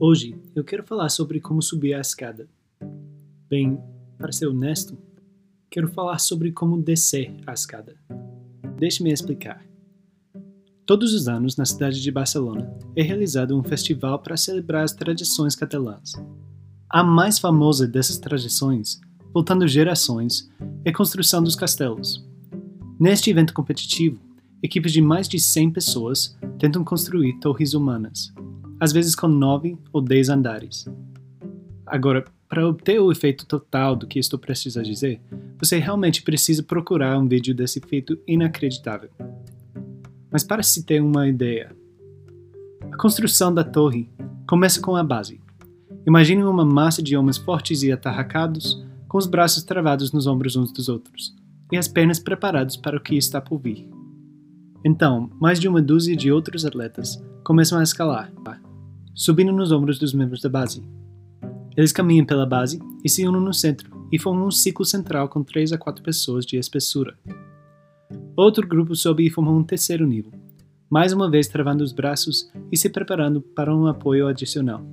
Hoje eu quero falar sobre como subir a escada. Bem, para ser honesto, quero falar sobre como descer a escada. Deixe-me explicar. Todos os anos, na cidade de Barcelona, é realizado um festival para celebrar as tradições catalãs. A mais famosa dessas tradições, voltando gerações, é a construção dos castelos. Neste evento competitivo, equipes de mais de 100 pessoas tentam construir torres humanas, às vezes com nove ou dez andares. Agora, para obter o efeito total do que estou prestes a dizer, você realmente precisa procurar um vídeo desse efeito inacreditável. Mas para se ter uma ideia, a construção da torre começa com a base. Imagine uma massa de homens fortes e atarracados, com os braços travados nos ombros uns dos outros, e as pernas preparadas para o que está por vir. Então, mais de uma dúzia de outros atletas começam a escalar, subindo nos ombros dos membros da base. Eles caminham pela base e se unem no centro e formam um ciclo central com 3 a 4 pessoas de espessura. Outro grupo sobe e forma um terceiro nível, mais uma vez travando os braços e se preparando para um apoio adicional.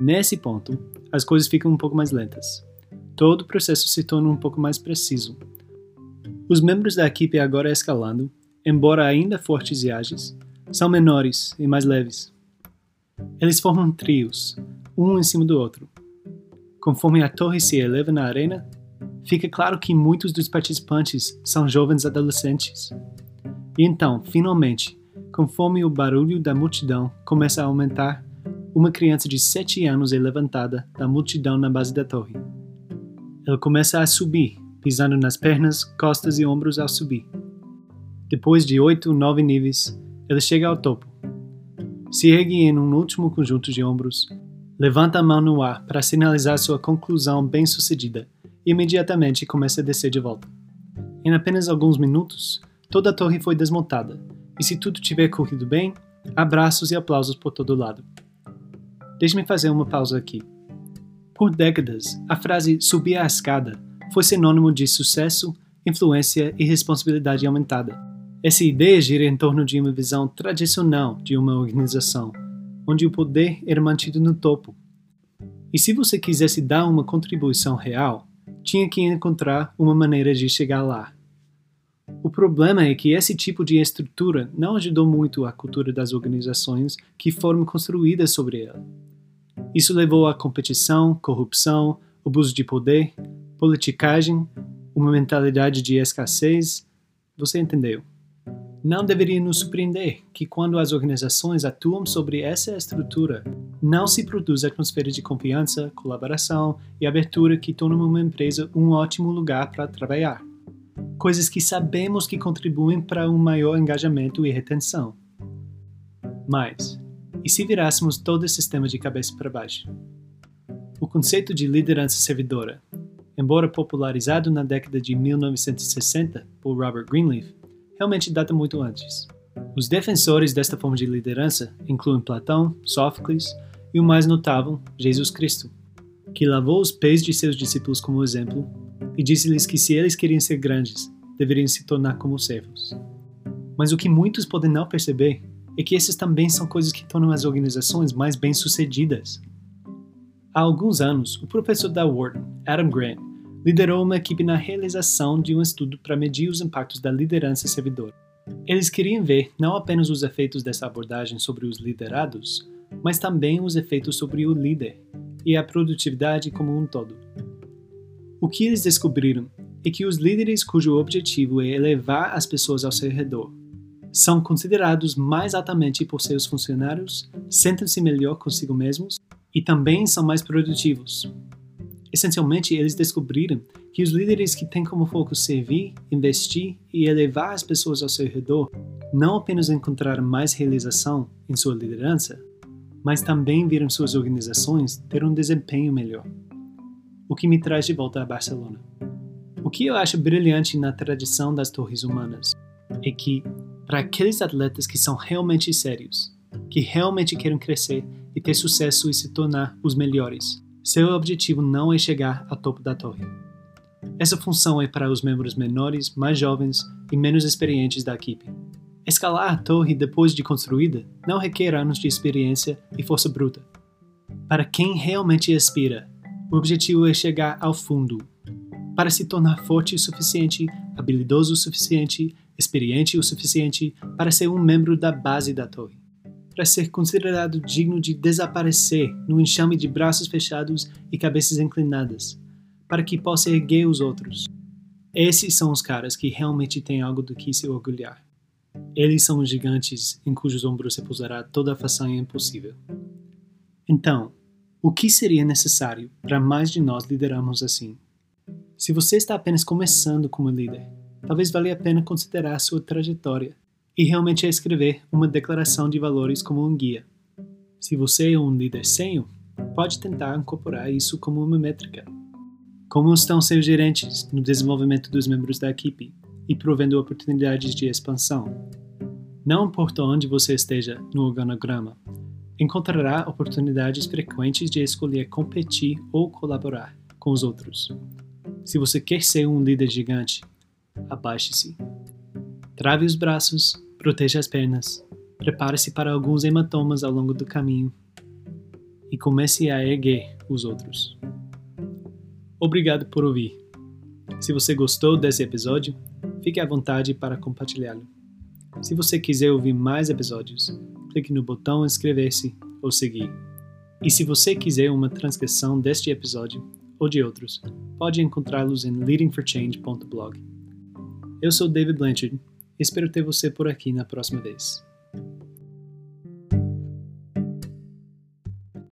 Nesse ponto, as coisas ficam um pouco mais lentas. Todo o processo se torna um pouco mais preciso. Os membros da equipe agora escalando, embora ainda fortes e ágeis, são menores e mais leves. Eles formam trios, um em cima do outro. Conforme a torre se eleva na arena, fica claro que muitos dos participantes são jovens adolescentes. E então, finalmente, conforme o barulho da multidão começa a aumentar, uma criança de 7 anos é levantada da multidão na base da torre. Ela começa a subir, pisando nas pernas, costas e ombros ao subir. Depois de oito ou nove níveis, ela chega ao topo se ergue em um último conjunto de ombros, levanta a mão no ar para sinalizar sua conclusão bem-sucedida e imediatamente começa a descer de volta. Em apenas alguns minutos, toda a torre foi desmontada, e se tudo tiver corrido bem, abraços e aplausos por todo lado. Deixe-me fazer uma pausa aqui. Por décadas, a frase subir a escada foi sinônimo de sucesso, influência e responsabilidade aumentada essa ideia gira em torno de uma visão tradicional de uma organização, onde o poder era mantido no topo. E se você quisesse dar uma contribuição real, tinha que encontrar uma maneira de chegar lá. O problema é que esse tipo de estrutura não ajudou muito a cultura das organizações que foram construídas sobre ela. Isso levou à competição, corrupção, abuso de poder, politicagem, uma mentalidade de escassez. Você entendeu? Não deveria nos surpreender que, quando as organizações atuam sobre essa estrutura, não se produz a atmosfera de confiança, colaboração e abertura que tornam uma empresa um ótimo lugar para trabalhar. Coisas que sabemos que contribuem para um maior engajamento e retenção. Mas, e se virássemos todo esse sistema de cabeça para baixo? O conceito de liderança servidora, embora popularizado na década de 1960 por Robert Greenleaf, realmente data muito antes. Os defensores desta forma de liderança incluem Platão, Sófocles e o mais notável, Jesus Cristo, que lavou os pés de seus discípulos como exemplo e disse-lhes que se eles queriam ser grandes, deveriam se tornar como servos. Mas o que muitos podem não perceber é que essas também são coisas que tornam as organizações mais bem-sucedidas. Há alguns anos, o professor da Wharton, Adam Grant, liderou uma equipe na realização de um estudo para medir os impactos da liderança servidora. Eles queriam ver não apenas os efeitos dessa abordagem sobre os liderados, mas também os efeitos sobre o líder e a produtividade como um todo. O que eles descobriram é que os líderes cujo objetivo é elevar as pessoas ao seu redor são considerados mais altamente por seus funcionários, sentem-se melhor consigo mesmos e também são mais produtivos, Essencialmente, eles descobriram que os líderes que têm como foco servir, investir e elevar as pessoas ao seu redor não apenas encontraram mais realização em sua liderança, mas também viram suas organizações ter um desempenho melhor. O que me traz de volta a Barcelona. O que eu acho brilhante na tradição das torres humanas é que, para aqueles atletas que são realmente sérios, que realmente querem crescer e ter sucesso e se tornar os melhores, seu objetivo não é chegar ao topo da torre. Essa função é para os membros menores, mais jovens e menos experientes da equipe. Escalar a torre depois de construída não requer anos de experiência e força bruta. Para quem realmente aspira, o objetivo é chegar ao fundo. Para se tornar forte o suficiente, habilidoso o suficiente, experiente o suficiente para ser um membro da base da torre. Para ser considerado digno de desaparecer no enxame de braços fechados e cabeças inclinadas, para que possa erguer os outros. Esses são os caras que realmente têm algo do que se orgulhar. Eles são os gigantes em cujos ombros repousará toda a façanha impossível. Então, o que seria necessário para mais de nós liderarmos assim? Se você está apenas começando como líder, talvez valha a pena considerar sua trajetória e realmente escrever uma declaração de valores como um guia. Se você é um líder senho, pode tentar incorporar isso como uma métrica. Como estão seus gerentes no desenvolvimento dos membros da equipe e provendo oportunidades de expansão? Não importa onde você esteja no organograma, encontrará oportunidades frequentes de escolher competir ou colaborar com os outros. Se você quer ser um líder gigante, abaixe-se. Trave os braços, proteja as pernas, prepare-se para alguns hematomas ao longo do caminho e comece a erguer os outros. Obrigado por ouvir. Se você gostou desse episódio, fique à vontade para compartilhá-lo. Se você quiser ouvir mais episódios, clique no botão inscrever-se ou seguir. E se você quiser uma transcrição deste episódio ou de outros, pode encontrá-los em leadingforchange.blog. Eu sou David Blanchard espero ter você por aqui na próxima vez.